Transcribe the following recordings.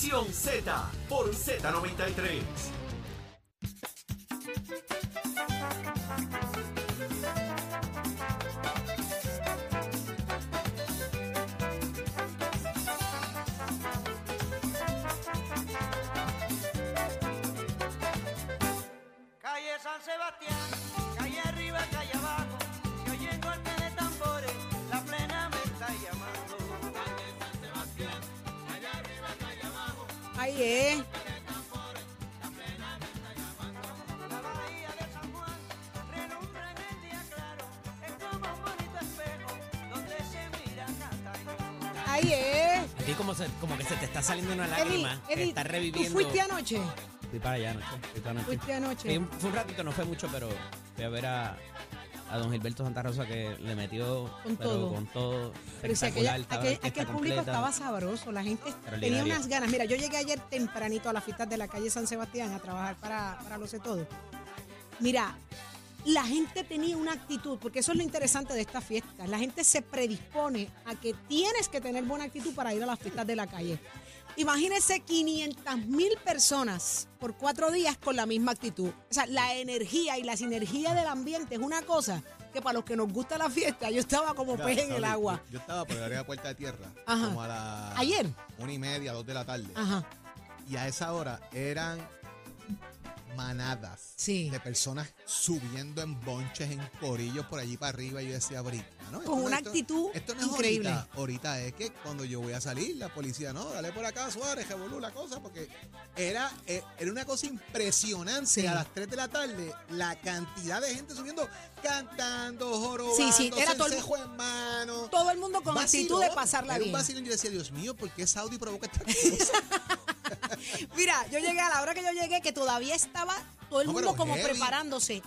Nación Z por Z93. Calle San Sebastián, Cataño. Ahí es. A ti como, se- como que se te está saliendo una lágrima. Eddie, estás ¿tú reviviendo. fuiste anoche? Fui para allá anoche. Fui para anoche. Fuiste anoche. Sí, fue un ratito, no fue mucho, pero fui a ver a, a don Gilberto Santa Rosa que le metió Con pero todo. con todo Pero si aquella- estaba aquel, público completa. estaba sabroso, la gente tenía unas ganas. Mira, yo llegué ayer tempranito a las fiestas de la calle San Sebastián a trabajar para, para lo sé todo. Mira, la gente tenía una actitud, porque eso es lo interesante de estas fiestas. La gente se predispone a que tienes que tener buena actitud para ir a las fiestas de la calle. Imagínense 500 mil personas por cuatro días con la misma actitud. O sea, la energía y la sinergia del ambiente es una cosa que para los que nos gusta la fiesta, yo estaba como Mira, pez en el agua. Yo, yo estaba por de Puerta de Tierra, Ajá. como a las Ayer. una y media, dos de la tarde. Ajá. Y a esa hora eran manadas Sí. de personas subiendo en bonches, en corillos por allí para arriba. Y yo decía, Brita, ¿no? Con una actitud esto no es increíble. Ahorita, ahorita es que cuando yo voy a salir, la policía, no, dale por acá, Suárez, revolú la cosa, porque era, eh, era una cosa impresionante. Sí. A las 3 de la tarde, la cantidad de gente subiendo, cantando, jorobando, Sí, sí, era todo el- en mano. Todo el mundo con actitud de pasarla era bien. un vacilón. Yo decía, Dios mío, ¿por qué Saudi provoca esta cosa? Mira, yo llegué a la hora que yo llegué, que todavía estaba todo el No, mundo como heavy. preparándose.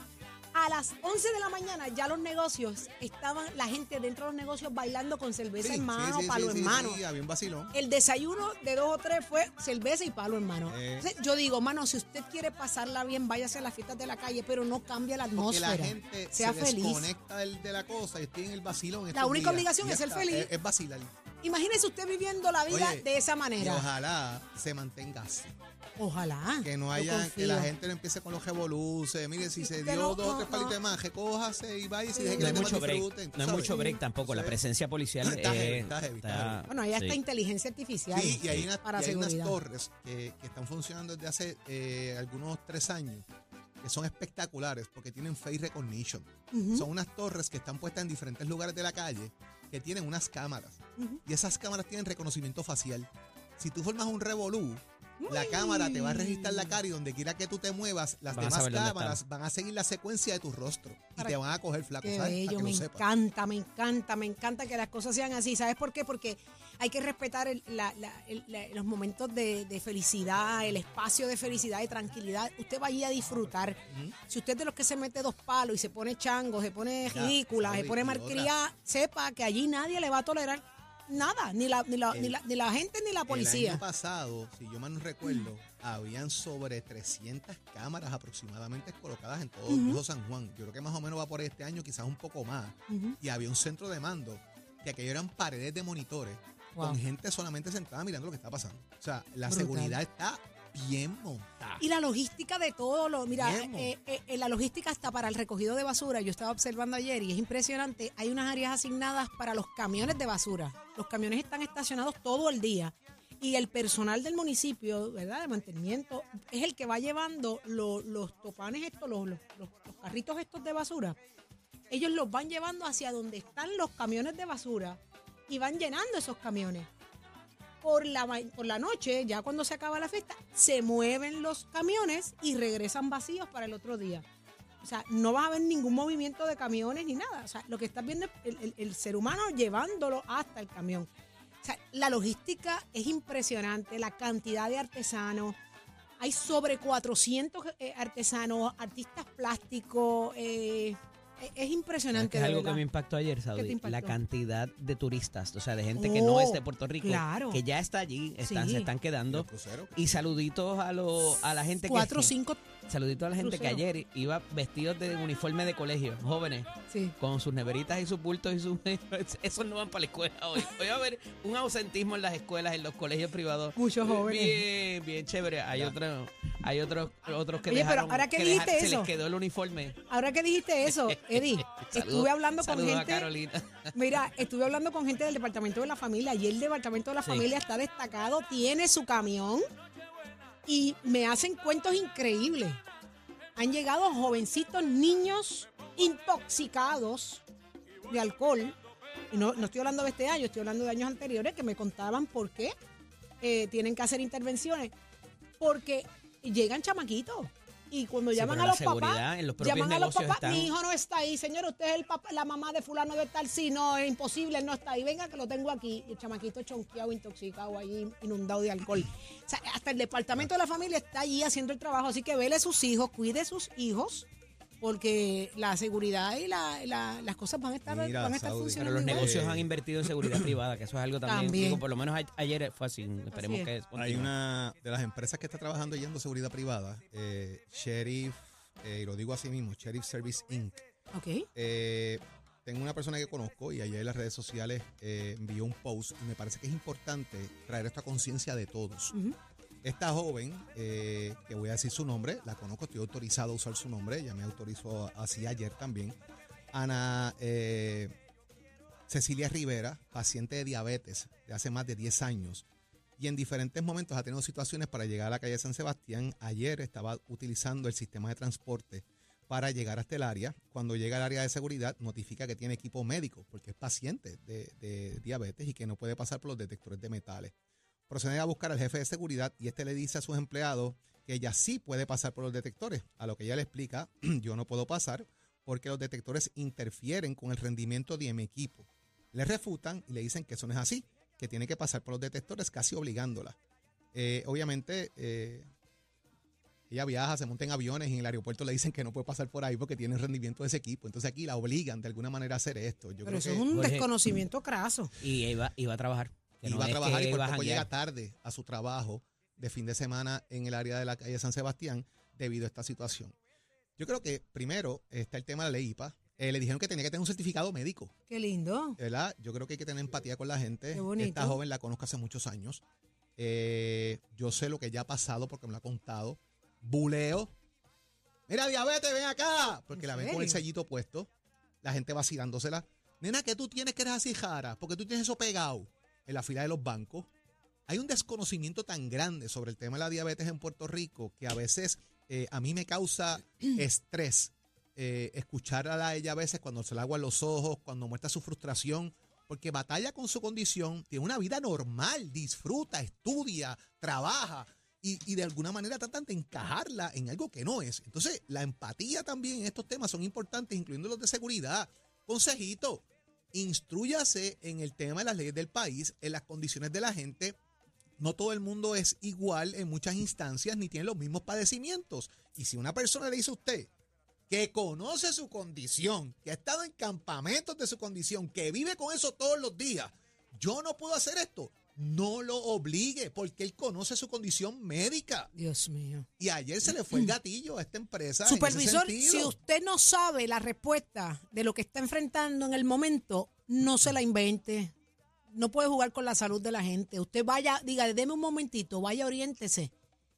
A las 11 de la mañana ya los negocios, estaban la gente dentro de los negocios bailando con cerveza Sí, en mano, sí, sí, palo en mano. un vacilón. El desayuno de dos o tres fue cerveza y palo en mano. Eh. Entonces, yo digo, mano, si usted quiere pasarla bien, váyase a las fiestas de la calle, pero no cambie la Porque la atmósfera. gente sea se feliz. desconecta de la cosa y estoy en el vacilón. La única días. obligación es ser feliz. Es, es vacilar. Imagínese usted viviendo la vida Oye, de esa Y manera. ojalá se mantenga así. Ojalá. Que no haya, que la gente no empiece con los revoluces. Mire, si se dio no- dos o no, tres palitos no. de más, recójase y vaya y si deje que No hay mucho break. disfruten. No hay mucho break tampoco. La presencia policial Está heavy, eh, está heavy, está está- heavy. Bueno, hay hasta sí. inteligencia artificial. Sí, y hay, una- para y hay unas torres que, que están funcionando desde hace eh, algunos tres años que son espectaculares porque tienen face recognition. Ujú. Son unas torres que están puestas en diferentes lugares de la calle que tienen unas cámaras. Y esas cámaras tienen reconocimiento facial. Si tú formas un revolú, la cámara te va a registrar la cara y donde quiera que tú te muevas, las Van demás cámaras van a seguir la secuencia de tu rostro y Para- te van a coger flaco, Qué ¿sabes? Para bello, que me sepas. encanta, me encanta, me encanta que las cosas sean así. ¿Sabes por qué? Porque hay que respetar el- la- la- el- la- los momentos de, de felicidad, el espacio de felicidad y tranquilidad. Usted va allí a disfrutar. Si usted es de los que se mete dos palos y se pone chango, se pone Ya, ridícula, se pone malcriada, sepa que allí nadie le va a tolerar nada, ni la, ni la, El- ni la, ni la gente ni la El policía. año pasado, si yo mal no recuerdo, habían sobre 300 cámaras aproximadamente colocadas en todo el Ujú. viejo San Juan. Yo creo que más o menos va por este año, quizás un poco más. Y había un centro de mando, que aquello eran paredes de monitores, Wow. con gente solamente sentada mirando lo que está pasando. O sea, la Brutal. seguridad está bien montada. Y la logística de todo lo, mira, eh, eh, eh, la logística está para el recogido de basura. Yo estaba observando ayer y es impresionante. Hay unas áreas asignadas para los camiones de basura. Los camiones están estacionados todo el día y el personal del municipio, ¿verdad? De mantenimiento es el que va llevando lo- los topanes estos, los- los- los carritos estos de basura. Ellos los van llevando hacia donde están los camiones de basura y van llenando esos camiones por la, por la noche, ya cuando se acaba la fiesta, se mueven los camiones y regresan vacíos para el otro día. O sea, no vas a ver ningún movimiento de camiones ni nada. O sea, lo que estás viendo es el, el- el ser humano llevándolo hasta el camión. O sea, la logística es impresionante, la cantidad de artesanos. Hay sobre 400 eh, artesanos, artistas plásticos. eh, es- es ¿Sabes impresionante. es de algo que me impactó ayer, Saudi? impactó? La cantidad de turistas, o sea, de gente que no es de Oh, Puerto Rico, claro. que ya está allí, están, Sí. se están quedando. Y saluditos a, lo, a la gente Cuatro o que... cinco saludito a la gente que ayer iba vestidos de uniforme de colegio, jóvenes, Sí. con sus neveritas y sus bultos y sus... Esos no van para la escuela hoy. Hoy va a haber un ausentismo en las escuelas, en los colegios privados. Muchos jóvenes. Bien, bien chévere. Hay otros hay otros otros que Oye, pero dejaron... ahora que dijiste Se eso. les quedó el uniforme. Ahora que dijiste eso, Eddie, estuve hablando con saludos a gente. Carolina. Mira, estuve hablando con gente del Departamento de la Familia y el Departamento de la Sí. Familia está destacado, tiene su camión y me hacen cuentos increíbles. Han llegado jovencitos niños intoxicados de alcohol. Y no, no estoy hablando de este año, estoy hablando de años anteriores que me contaban por qué eh, tienen que hacer intervenciones. Porque llegan chamaquitos. Y cuando Sí, llaman a los papás, en los llaman a los papás, están- mi hijo no está ahí, señor, usted es el papá, la mamá de fulano de tal, sí, no, es imposible, él no está ahí, venga que lo tengo aquí. Y el chamaquito chonqueado, intoxicado allí, inundado de alcohol. O sea, hasta el departamento de la familia está allí haciendo el trabajo, así que vele a sus hijos, cuide sus hijos, porque la seguridad y la- la- las cosas van a estar, Mira, van a estar Saudi, Pero funcionando. los igual. negocios han invertido en seguridad privada, que eso es algo también, También. digo, por lo menos a- ayer fue así, esperemos es. que Hay continúe. una de las empresas que está trabajando yendo seguridad privada, eh, Sheriff, eh, y lo digo así mismo, Sheriff Service Inc. Ok. Eh, tengo una persona que conozco y ayer en las redes sociales eh, envió un post y me parece que es importante traer esto a conciencia de todos. Ujú. Esta joven, eh, que voy a decir su nombre, la conozco, estoy autorizado a usar su nombre, ella me autorizó así ayer también. Ana eh, Cecilia Rivera, paciente de diabetes de hace más de 10 años. Y en diferentes momentos ha tenido situaciones para llegar a la calle San Sebastián. Ayer estaba utilizando el sistema de transporte para llegar hasta el área. Cuando llega al área de seguridad, notifica que tiene equipo médico, porque es paciente de, de diabetes y que no puede pasar por los detectores de metales procede a buscar al jefe de seguridad y este le dice a sus empleados que ella sí puede pasar por los detectores. A lo que ella le explica, yo no puedo pasar porque los detectores interfieren con el rendimiento de mi equipo. Le refutan y le dicen que eso no es así, que tiene que pasar por los detectores casi obligándola. Eh, obviamente, eh, ella viaja, se monta en aviones y en el aeropuerto le dicen que no puede pasar por ahí porque tiene el rendimiento de ese equipo. Entonces aquí la obligan de alguna manera a hacer esto. Yo Pero creo eso que es un Jorge, desconocimiento craso. Y iba, iba a trabajar. Que y no va a trabajar y por iba poco llega tarde a su trabajo de fin de semana en el área de la calle San Sebastián debido a esta situación. Yo creo que primero está el tema de la ley IPA. Eh, le dijeron que tenía que tener un certificado médico, Qué lindo. ¿verdad? Yo creo que hay que tener empatía con la gente. Qué bonito. Esta joven la conozco hace muchos años. Eh, yo sé lo que ya ha pasado porque me lo ha contado. Buleo. Mira, diabetes, ven acá. Porque ¿En la ven con el sellito puesto. La gente vacilándosela. Nena, que tú tienes que eres así, Jara? Porque tú tienes eso pegado en la fila de los bancos. Hay un desconocimiento tan grande sobre el tema de la diabetes en Puerto Rico que a veces eh, a mí me causa estrés eh, escucharla a ella a veces cuando se le agua los ojos, cuando muestra su frustración, porque batalla con su condición, tiene una vida normal, disfruta, estudia, trabaja y, y de alguna manera tratan de encajarla en algo que no es. Entonces, la empatía también en estos temas son importantes, incluyendo los de seguridad. Consejito, instruyase en el tema de las leyes del país, en las condiciones de la gente. No todo el mundo es igual en muchas instancias ni tiene los mismos padecimientos. Y si una persona le dice a usted que conoce su condición, que ha estado en campamentos de su condición, que vive con eso todos los días, yo no puedo hacer esto, no lo obligue porque él conoce su condición médica. Dios mío. Y ayer se le fue el gatillo a esta empresa. en ese Supervisor, si usted no sabe la respuesta de lo que está enfrentando en el momento, no se la invente. No puede jugar con la salud de la gente. Usted vaya, diga, deme un momentito, vaya, oriéntese.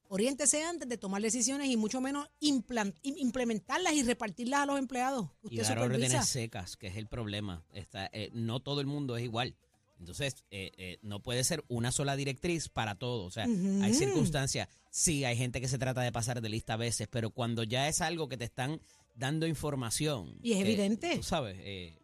Oriéntese antes de tomar decisiones y mucho menos implementarlas y repartirlas a los empleados. Y dar supervisa. órdenes secas, que es el problema. Está, eh, no todo el mundo es igual. Entonces, eh, eh, no puede ser una sola directriz para todo. O sea, hay circunstancias. Sí, hay gente que se trata de pasar de lista a veces, pero cuando ya es algo que te están dando información. Y es que, evidente. Tú sabes, eh,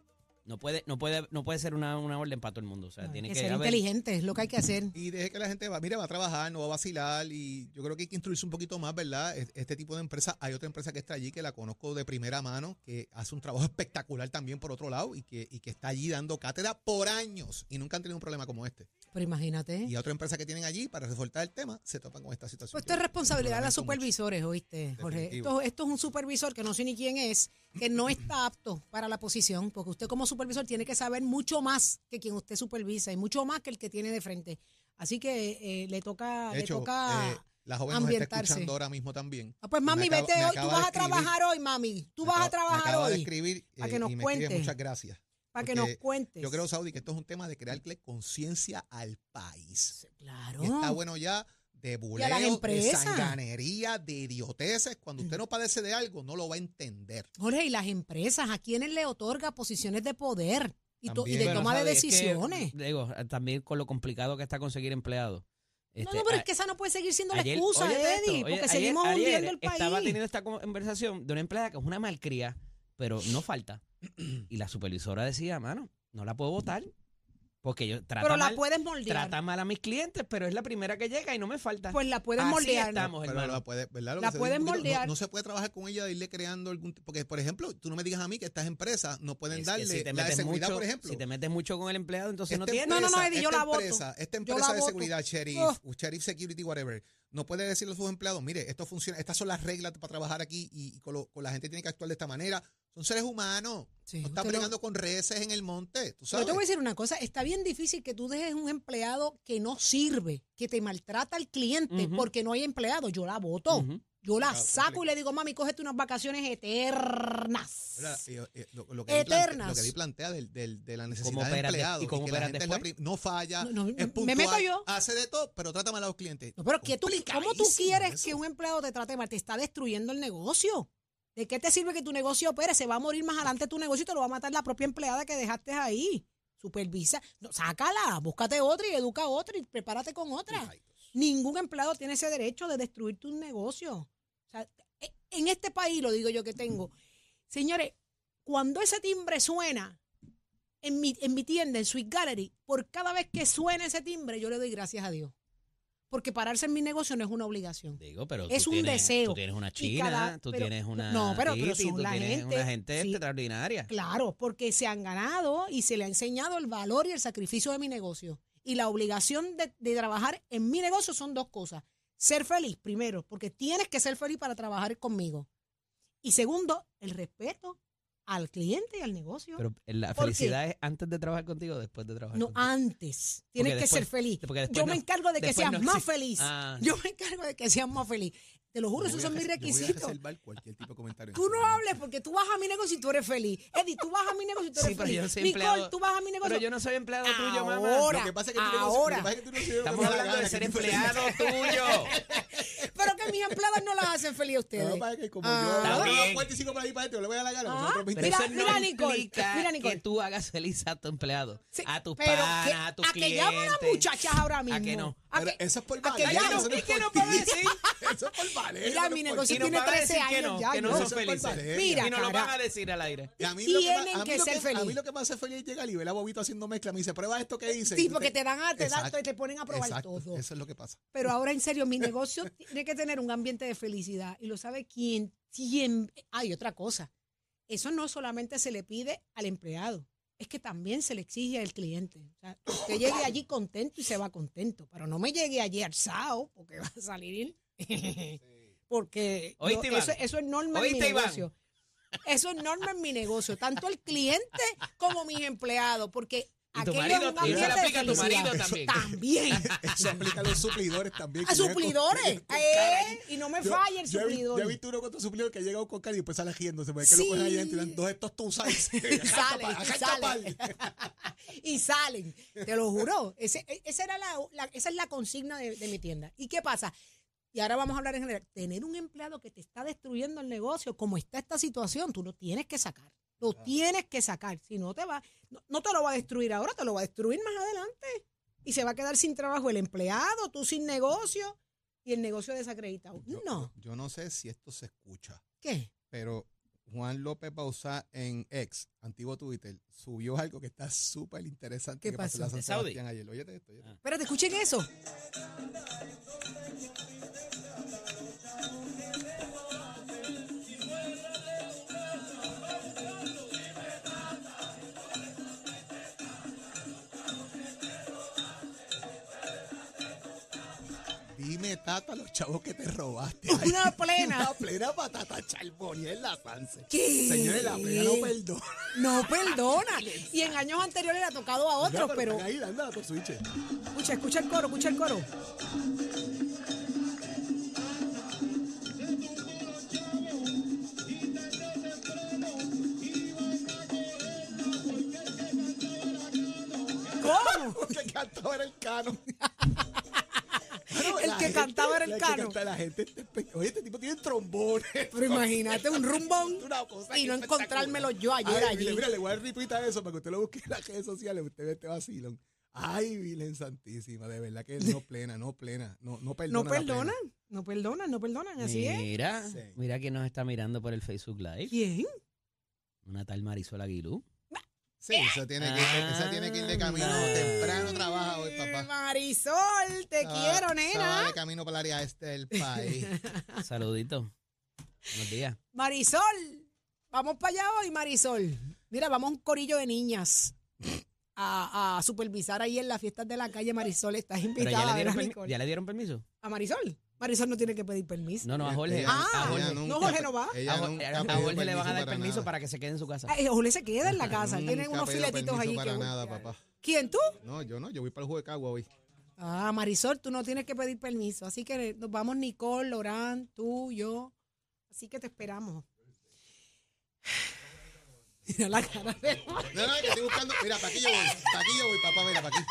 no puede, no puede, no puede ser una, una orden para todo el mundo. O sea, No, tiene que que, ser haber- inteligente, es lo que hay que hacer. Y deje que la gente va, mire, va a trabajar, no va a vacilar y yo creo que hay que instruirse un poquito más, ¿verdad? Es- Este tipo de empresa, hay otra empresa que está allí que la conozco de primera mano, que hace un trabajo espectacular también por otro lado y que, y que está allí dando cátedra por años y nunca han tenido un problema como este. Pero imagínate. Y otra empresa que tienen allí para resolver el tema se topan con esta situación. Pues esto es responsabilidad de los supervisores, ¿oíste, Jorge? Esto, esto es un supervisor que no sé ni quién es, que no está apto para la posición, porque usted como supervisor tiene que saber mucho más que quien usted supervisa y mucho más que el que tiene de frente. Así que eh, le toca, De hecho, le toca eh, La joven nos está escuchando ahora mismo también. Ah, pues mami, acaba- vete hoy, tú vas de a trabajar hoy, mami. Tú vas a trabajar me acaba de hoy. Para eh, que nos y me escribe, cuentes. muchas gracias. Para que nos cuentes. Yo creo, Saudi, que esto es un tema de crearle conciencia al país. Claro. Y está bueno ya de buleo, de sanganería, de idioteces. Cuando usted no padece de algo, no lo va a entender. Jorge, y las empresas, ¿a quiénes le otorga posiciones de poder y, to- y También. de Pero, toma de. Es que, decisiones? digo, también con lo complicado que está conseguir empleados. no, Este, no, pero a- es que esa no puede seguir siendo la excusa, Eddie, oye, porque ayer- seguimos ayer hundiendo el país. Estaba teniendo esta conversación de una empleada que es una malcría, pero no falta. Y la supervisora decía, mano, no la puedo votar. Porque yo trata pero la mal, puedes moldear. trata mal a mis clientes, pero es la primera que llega y no me falta. Pues la puedes Así moldear. estamos, Pero hermano. la puede, ¿verdad? La puedes poquito, moldear. No, no se puede trabajar con ella de irle creando algún. Porque, por ejemplo, tú no me digas a mí que estas empresas no pueden Es darle si te la de seguridad, mucho, por ejemplo. Si te metes mucho con el empleado, entonces no Esta tienes. No, no, no, empresa- Eddie, yo esta la voto. empresa, Esta Yo empresa de voto. seguridad, sheriff, Oh. sheriff security, whatever, no puede decirle a sus empleados, mire, esto funciona, estas son las reglas para trabajar aquí y, y con, lo- con la gente tiene que actuar de esta manera. Son seres humanos. Sí, no están usted lo- bregando con reces en el monte, tú Yo sabes. te voy a decir una cosa, está bien difícil que tú dejes un empleado que no sirve, que te maltrata al cliente porque no hay empleado. Yo la voto. Yo la Claro, saco y le digo, mami, cógete unas vacaciones eternas. ¿Verdad? Y, lo, lo que Eddie plantea- Eternas. lo que Eddie plantea del- del- de la necesidad de empleados y cómo que la operas gente es la después? prim- no falla, No, no, es me puntual, meto yo. hace de todo, pero trata mal a los clientes. No, pero que tú, ¿cómo tú quieres eso. que un empleado te trate mal? Te está destruyendo el negocio. ¿De qué te sirve que tu negocio opere? Se va a morir más adelante tu negocio y te lo va a matar la propia empleada que dejaste ahí. Supervisa. No, sácala, búscate otra y educa a otra y prepárate con otra. Ningún empleado tiene ese derecho de destruir tu negocio. O sea, e- en este país, lo digo yo que tengo, señores, cuando ese timbre suena en mi, en mi tienda, en Sweet Gallery, por cada vez que suena ese timbre, yo le doy gracias a Dios. Porque pararse en mi negocio no es una obligación. Digo, pero Es un tienes, deseo. Tú tienes una china, cada- tú pero- tienes una. no, pero- pero son tú la tienes gente, una gente sí. extraordinaria. Claro, porque se han ganado y se le ha enseñado el valor y el sacrificio de mi negocio. Y la obligación de, de trabajar en mi negocio son dos cosas. Ser feliz, primero, porque tienes que ser feliz para trabajar conmigo. Y segundo, el respeto al cliente y al negocio. Pero eh, la felicidad es antes de trabajar contigo o después de trabajar no contigo. antes. Tienes Porque que ser feliz. Yo no- me encargo de que seas no más feliz. Ah. Yo me encargo de que seas más feliz. Te lo juro, Yo esos son mis yo voy a requisitos. reservar cualquier tipo de comentario. Tú no hables porque tú vas a mi negocio y tú eres feliz. Eddie, tú vas a mi negocio y tú eres Sí, pero feliz. yo no soy Nicole, empleado. tú vas a mi negocio. Pero yo no soy empleado tuyo, mamá. Ahora, Lo que pasa es que tú negocio- ahora. lo que pasa es que tú no Estamos hablando de ser empleado tuyo. Pero que mis empleadas no las hacen feliz a Lo ustedes. que pasa es que como Ah. yo no bien. 45 por ahí para adentro, le voy a la gana. Ah, Pero Mira, eso no mira, Nicole, mira, Nicole. que tú hagas feliz a tu empleado, Sí, a tus pero panas, que- a tus a que clientes. llamo a las muchachas ahora mismo. ¿A que no? A Pero que- eso es por a que no ¿Y es qué por no puedo decir? Eso es por Mira, no mi negocio tiene van a 13 decir que años no, ya, que no son felices. Mira, y nos lo van a decir al aire. Y a mí lo que, Tienen más- a mí que ser A mí lo que me hace feliz es llegar y ver a Bobito haciendo mezcla. Me dice, prueba esto que dice. Sí, porque te- dan a, te, dan, te ponen a probar exacto, todo. Eso es lo que pasa. Pero ahora, en serio, mi negocio tiene que tener un ambiente de felicidad. Y lo sabe quién. quién. Hay otra cosa. Eso no solamente se le pide al empleado, es que también se le exige al cliente. O sea, usted llegue allí contento y se va contento. Pero no me llegue allí alzado, porque va a salir. porque eso, eso es norma en mi negocio. Eso es norma en mi negocio, tanto el cliente como mis empleados, porque Y tu aquello marido, es un y eso le de aplica a tu marido también. También. Eso aplica a los suplidores también. A suplidores. con Eh, y no me Yo- falla el yo he suplidor. Yo he visto uno con otro suplidor que ha llegado con cara y después sale riéndose. Porque es que lo Sí. cogen ahí y dan dos estos y Y salen, y salen. y salen. Te lo juro. Ese- e- esa, era la, la- esa es la consigna de, de mi tienda. ¿Y qué pasa? Y ahora vamos a hablar en general. Tener un empleado que te está destruyendo el negocio, como está esta situación, tú lo tienes que sacar. Lo tienes que sacar. Si no te va, no, no te lo va a destruir ahora, te lo va a destruir más adelante. Y se va a quedar sin trabajo el empleado, tú sin negocio y el negocio desacreditado. Yo- No. Yo no sé si esto se escucha, ¿Qué? pero Juan López Bauzá en ex, antiguo Twitter, subió algo que está súper interesante ¿Qué que pasó en la pasó? San ¿De Saudi? Sebastián ayer. Óyete esto, óyete. Ah. Espérate, escuchen eso. Dime, Tata, los chavos que te robaste. Una plena. Una plena patata charbonier en la Sanse. ¿Qué? Señores, la plena no perdona. No perdona. y en años anteriores le ha tocado a otros, pero. pero... Escucha, escucha el coro, escucha el coro. ¿Cómo? Porque cantaba el cano cantaba era el la que Cano. la gente, está espe- oye, este tipo tiene trombones. Pero imagínate un rumbón y que no encontrármelo yo ayer Ay, allí. Mire, mire, le voy a dar retweet a eso para que usted lo busque en las redes sociales. Usted ve este vacilón. Ay, Virgen Santísima, de verdad que no plena, no plena, no, no perdona. No perdonan, no perdonan, no perdonan, así es. Mira, Sí. mira quién nos está mirando por el Facebook Live. ¿Quién? Una tal Marisol Aguilú. Sí, eso tiene que, Ah, esa tiene que ir de camino Anda. temprano trabaja hoy, papá. Marisol, te Esa va- quiero, esa nena. de camino para el área este del país. Saludito. Buenos días. Marisol, vamos para allá hoy, Marisol. Mira, vamos un corillo de niñas a, a supervisar ahí en las fiestas de la calle. Marisol, estás Pero invitada le, a ver a. ¿Ya le dieron permiso? ¿A Marisol? Marisol no tiene que pedir permiso. No, no, a Jorge. Ella- Ah, a Jorge, ella no, nunca- Jorge no va. a Jorge- nunca a Jorge le van a dar para permiso nada. para que se quede en su casa. Ay, Jorge se queda en la casa. Nunca unos ha pedido filetitos allí. para que- nada, papá. ¿Quién tú? No, yo no, yo voy para el juego de Cagua hoy. Ah, Marisol, tú no tienes que pedir permiso. Así que nos vamos Nicole, Lorán, tú, yo. Así que te esperamos. Mira la cara de No, no, que estoy buscando. Mira, para aquí yo voy. Para aquí yo voy, papá, mira, para aquí.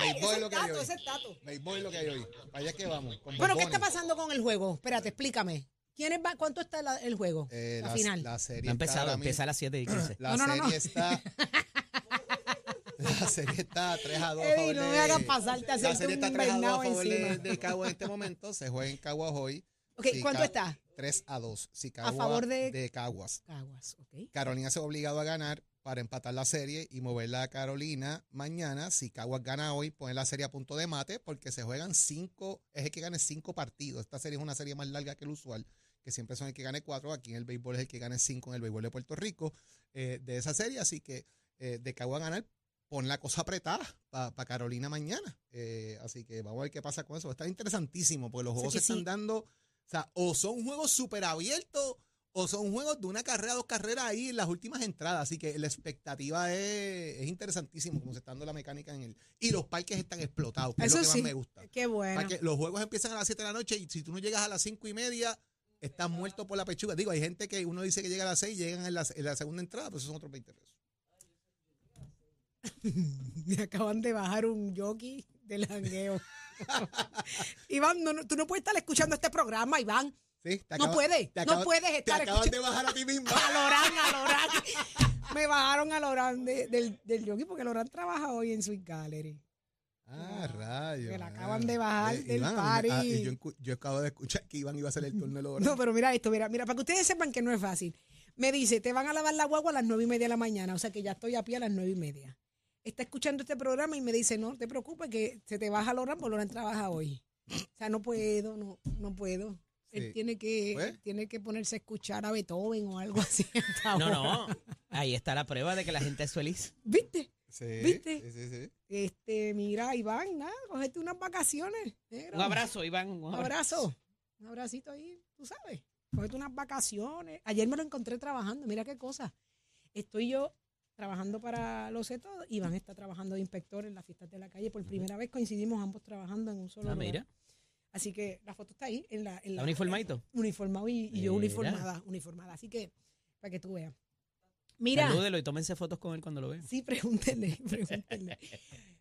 Béisbol es lo que hay tato, hoy. ese tato. Béisbol es lo que hay hoy. Allá es que vamos. con Bueno, ¿qué está pasando con el juego? Espérate, explícame. ¿Quiénes va, ¿Cuánto está la- el juego? Eh, la, la, final. La serie No ha está empezado, ahora empieza a las 7 y 15. La No, no, no, serie no. está. La serie está 3 a 2 a Eddie, favor no de- me hagas pasarte a La hacerte serie un está 3 a 2 a favor de, encima. de Cagua en este momento. Se juega en Caguas hoy. Ok, Si ¿cuánto Ca- está? 3 a 2. Si A Cagua favor de- Caguas. Caguas, ok. Carolina se ha obligado a ganar para empatar la serie y moverla a Carolina mañana. Si Caguas gana hoy, poner la serie a punto de mate porque se juegan cinco, es el que gane cinco partidos. Esta serie es una serie más larga que el usual, que siempre son el que gane cuatro. Aquí en el béisbol es el que gane cinco en el béisbol de Puerto Rico eh, de esa serie. Así que eh, de Caguas ganar, pon la cosa apretada para Carolina mañana. Eh, así que vamos a ver qué pasa con eso. Está interesantísimo porque los juegos se están sí. dando, o sea, o son juegos súper abiertos o son juegos de una carrera, dos carreras ahí en las últimas entradas. Así que la expectativa es, es interesantísimo como se está dando la mecánica en el. Y los parques están explotados, que Eso es lo que sí. más me gusta. Qué bueno. Los juegos empiezan a las 7 de la noche y si tú no llegas a las 5 y media, estás muerto por la pechuga. Digo, hay gente que uno dice que llega a las 6 y llegan en la, en la segunda entrada, pues esos son otros 20 pesos. Me acaban de bajar un jockey del jangueo. Iván, no, no, tú no puedes estar escuchando este programa, Iván. ¿Sí? Te No puede, te no puedes estar Te acaban de bajar a ti mismo. A Lorán, a Lorán. Me bajaron a Lorán de- del, del jockey porque Lorán trabaja hoy en Sweet Gallery. Ah, rayos. Me la acaban de bajar del Iván, party. ah, y yo, acabo de escuchar que Iván iba a hacer el turno de los No, pero mira esto, mira, mira, para que ustedes sepan que no es fácil. Me dice, te van a lavar la guagua a las nueve y media de la mañana, o sea que ya estoy a pie a las nueve y media. Está escuchando este programa y me dice, no te preocupes que se te baja Lorán, porque Lorán trabaja hoy. O sea, no puedo, no, no puedo. Él Sí. tiene que, Pues. tiene que ponerse a escuchar a Beethoven o algo así. hasta No, ahora. no. Ahí está la prueba de que la gente es feliz. ¿Viste? Sí, ¿Viste? Sí, sí, sí. Este, mira, Iván, nada, cogete unas vacaciones. negro. Un abrazo, Iván. Un Un abrazo. Un abracito ahí, tú sabes. Cogete unas vacaciones. Ayer me lo encontré trabajando, mira qué cosa. Estoy yo trabajando para lo sé todo. Iván está trabajando de inspector en las fiestas de la calle. Por primera vez coincidimos ambos trabajando en un solo Ah, lugar. mira. Así que la foto está ahí. En la, en ¿Está la- uniformadito? Uniformado y, y yo uniformada, uniformada. Así que, para que tú veas. Mira. Salúdelo y tómense fotos con él cuando lo vean. Sí, pregúntenle, pregúntenle.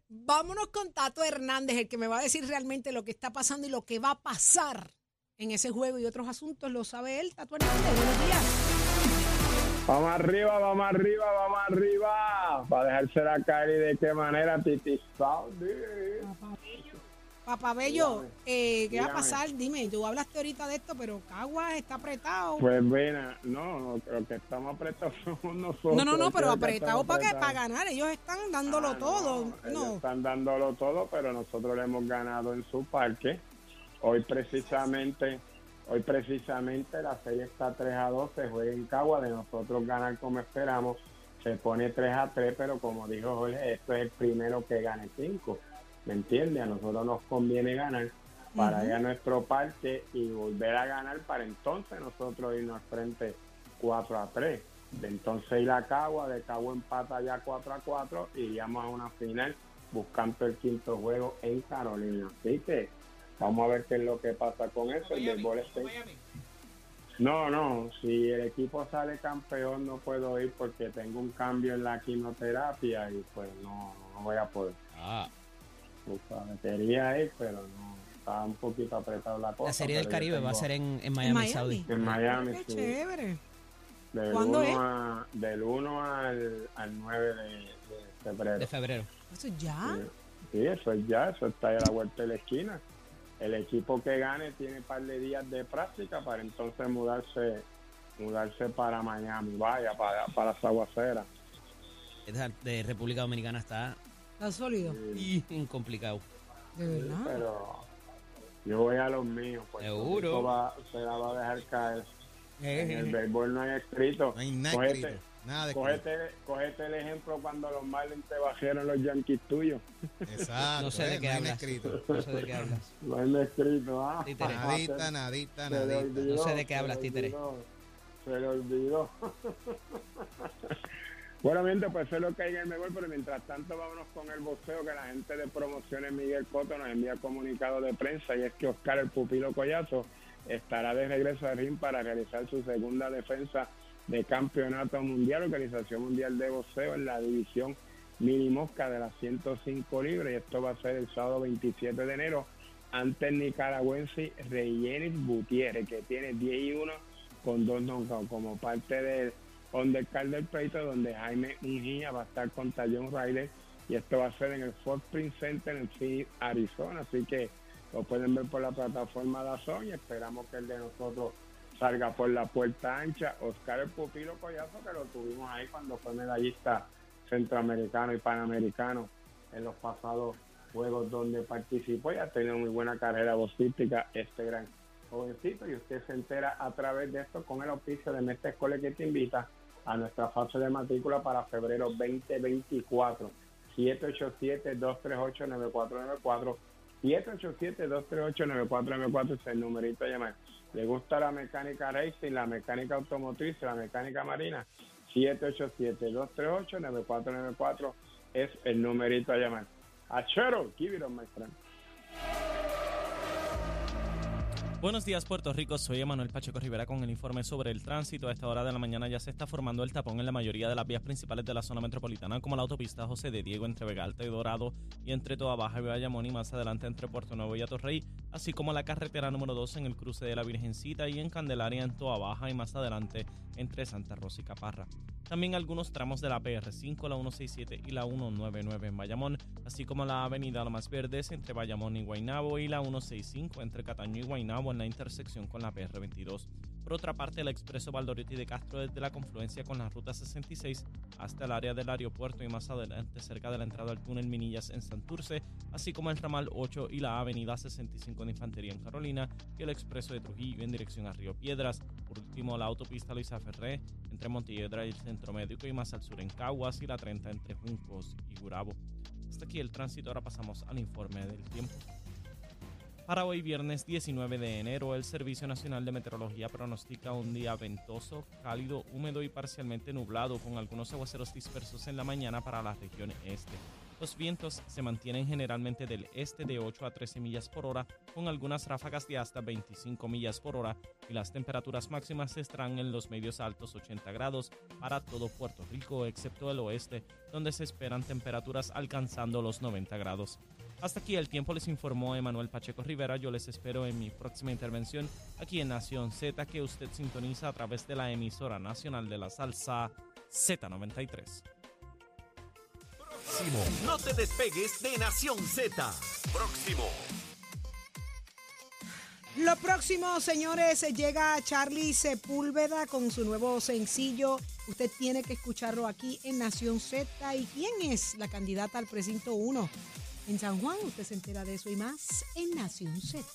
Vámonos con Tato Hernández, el que me va a decir realmente lo que está pasando y lo que va a pasar en ese juego y otros asuntos. Lo sabe él, Tato Hernández. Buenos días. Vamos arriba, vamos arriba, vamos arriba. Para dejársela caer y de qué manera, Titi Saudi. Papá Bello, eh, ¿qué va a pasar? Dime, tú hablaste ahorita de esto, pero Caguas está apretado. Pues mira, no, no, creo que estamos apretados somos nosotros. no, no, no, pero apretado para que para ganar. Ellos están dándolo Ah, todo. No, Están dándolo todo, pero nosotros le hemos ganado en su parque. Hoy precisamente, hoy precisamente la serie está 3 a 2, se juega en Cagua, de nosotros ganar como esperamos, se pone 3 a 3, pero como dijo Jorge, esto es el primero que gane 5. ¿Me entiendes? A nosotros nos conviene ganar para ir a nuestro parque y volver a ganar para entonces nosotros irnos al frente 4 a 3. De entonces ir a Cagua, de Cagua empata ya 4 a 4 y iríamos a una final buscando el quinto juego en Carolina. Así que vamos a ver qué es lo que pasa con eso. El béisbol está- No, no, si el equipo sale campeón no puedo ir porque tengo un cambio en la quimioterapia y pues no, no no voy a poder. Ah, Sabes, quería ir, pero no, estaba un poquito apretado la cosa. la Serie del Caribe va a ser en, en Miami, Miami. Saudi. En Miami, Qué sí. chévere. Del ¿Cuándo 1 es? a- del 1 al, al 9 de, de febrero. De febrero. Eso ya. Sí, Sí, eso es ya, eso está ahí a la vuelta de la esquina. El equipo que gane tiene un par de días de práctica para entonces mudarse mudarse para Miami, vaya, para, para las aguaceras. Esta De República Dominicana está Está sólido. bien complicado. De verdad. Pero yo voy a los míos, pues Seguro. va, se la va a dejar caer. En el Eh, béisbol no hay escrito. No hay nada Cógete- escrito. Nada de el ejemplo cuando los Marlins te bajaron los Yankees tuyos. Exacto. No sé de eh, qué hablas. escrito. No sé de qué hablas. No hay nada escrito, ¿ah? Títere. Nadita, nadita, Se le nadita. olvidó, No sé de qué se le hablas, títere. olvidó, Se le olvidó. bueno, mientras pues eso es lo que hay en el mejor, pero mientras tanto vámonos con el boxeo, que la gente de promociones Miguel Coto nos envía comunicado de prensa y es que Oscar el Pupilo Collazo estará de regreso al ring para realizar su segunda defensa de campeonato mundial, Organización Mundial de Boxeo en la división mini mosca de las 105 libras y esto va a ser el sábado 27 de enero ante el nicaragüense Reyenis Gutiérrez, que tiene 10 y 1 con dos knockouts como parte del undercard del pleito, donde Jaime Mujía va a estar contra John Ryder y esto va a ser en el Fort Prince Center en Phoenix, Arizona. Así que lo pueden ver por la plataforma de Azón y esperamos que el de nosotros salga por la puerta ancha. Oscar el Pupilo Collazo, que lo tuvimos ahí cuando fue medallista centroamericano y panamericano en los pasados juegos donde participó y ha tenido muy buena carrera boxística este gran jovencito y usted se entera a través de esto con el auspicio de Mestre Escuela que te invita a nuestra fase de matrícula para febrero 2024 787-238-9494 787-238-9494 es el numerito a llamar. ¿Le gusta la mecánica racing, la mecánica automotriz, la mecánica marina? 787-238-9494 es el numerito a llamar. Achero, give it on, my friend. Buenos días Puerto Rico, soy Emanuel Pacheco Rivera con el informe sobre el tránsito. A esta hora de la mañana ya se está formando el tapón en la mayoría de las vías principales de la zona metropolitana, como la autopista José de Diego entre Vega Alta y Dorado y entre Toa Baja y Bayamón y más adelante entre Puerto Nuevo y Atorrey, así como la carretera número 2 en el cruce de la Virgencita y en Candelaria en Toa Baja y más adelante entre Santa Rosa y Caparra. También algunos tramos de la PR5, la 167 y la 199 en Bayamón, así como la avenida Lomas Verdes entre Bayamón y Guaynabo y la 165 entre Cataño y Guaynabo en la intersección con la PR22. Por otra parte, el expreso Valdoriotti de Castro desde la confluencia con la ruta 66 hasta el área del aeropuerto y más adelante cerca de la entrada al túnel Minillas en Santurce, así como el ramal 8 y la avenida 65 de Infantería en Carolina y el expreso de Trujillo en dirección a Río Piedras. Por último, la autopista Luisa Ferré entre Montelledra y el Centro Médico y más al sur en Caguas y la 30 entre Juncos y Gurabo. Hasta aquí el tránsito, ahora pasamos al informe del tiempo. Para hoy viernes 19 de enero, el Servicio Nacional de Meteorología pronostica un día ventoso, cálido, húmedo y parcialmente nublado, con algunos aguaceros dispersos en la mañana para la región este. Los vientos se mantienen generalmente del este de 8 a 13 millas por hora, con algunas ráfagas de hasta 25 millas por hora, y las temperaturas máximas estarán en los medios altos 80 grados para todo Puerto Rico, excepto el oeste, donde se esperan temperaturas alcanzando los 90 grados. Hasta aquí el tiempo les informó Emanuel Pacheco Rivera. Yo les espero en mi próxima intervención aquí en Nación Z, que usted sintoniza a través de la emisora nacional de la salsa Z93. No te despegues de Nación Z. Próximo. Lo próximo, señores, llega Charlie Sepúlveda con su nuevo sencillo. Usted tiene que escucharlo aquí en Nación Z. ¿Y quién es la candidata al precinto 1? En San Juan, usted se entera de eso y más en Nación Z.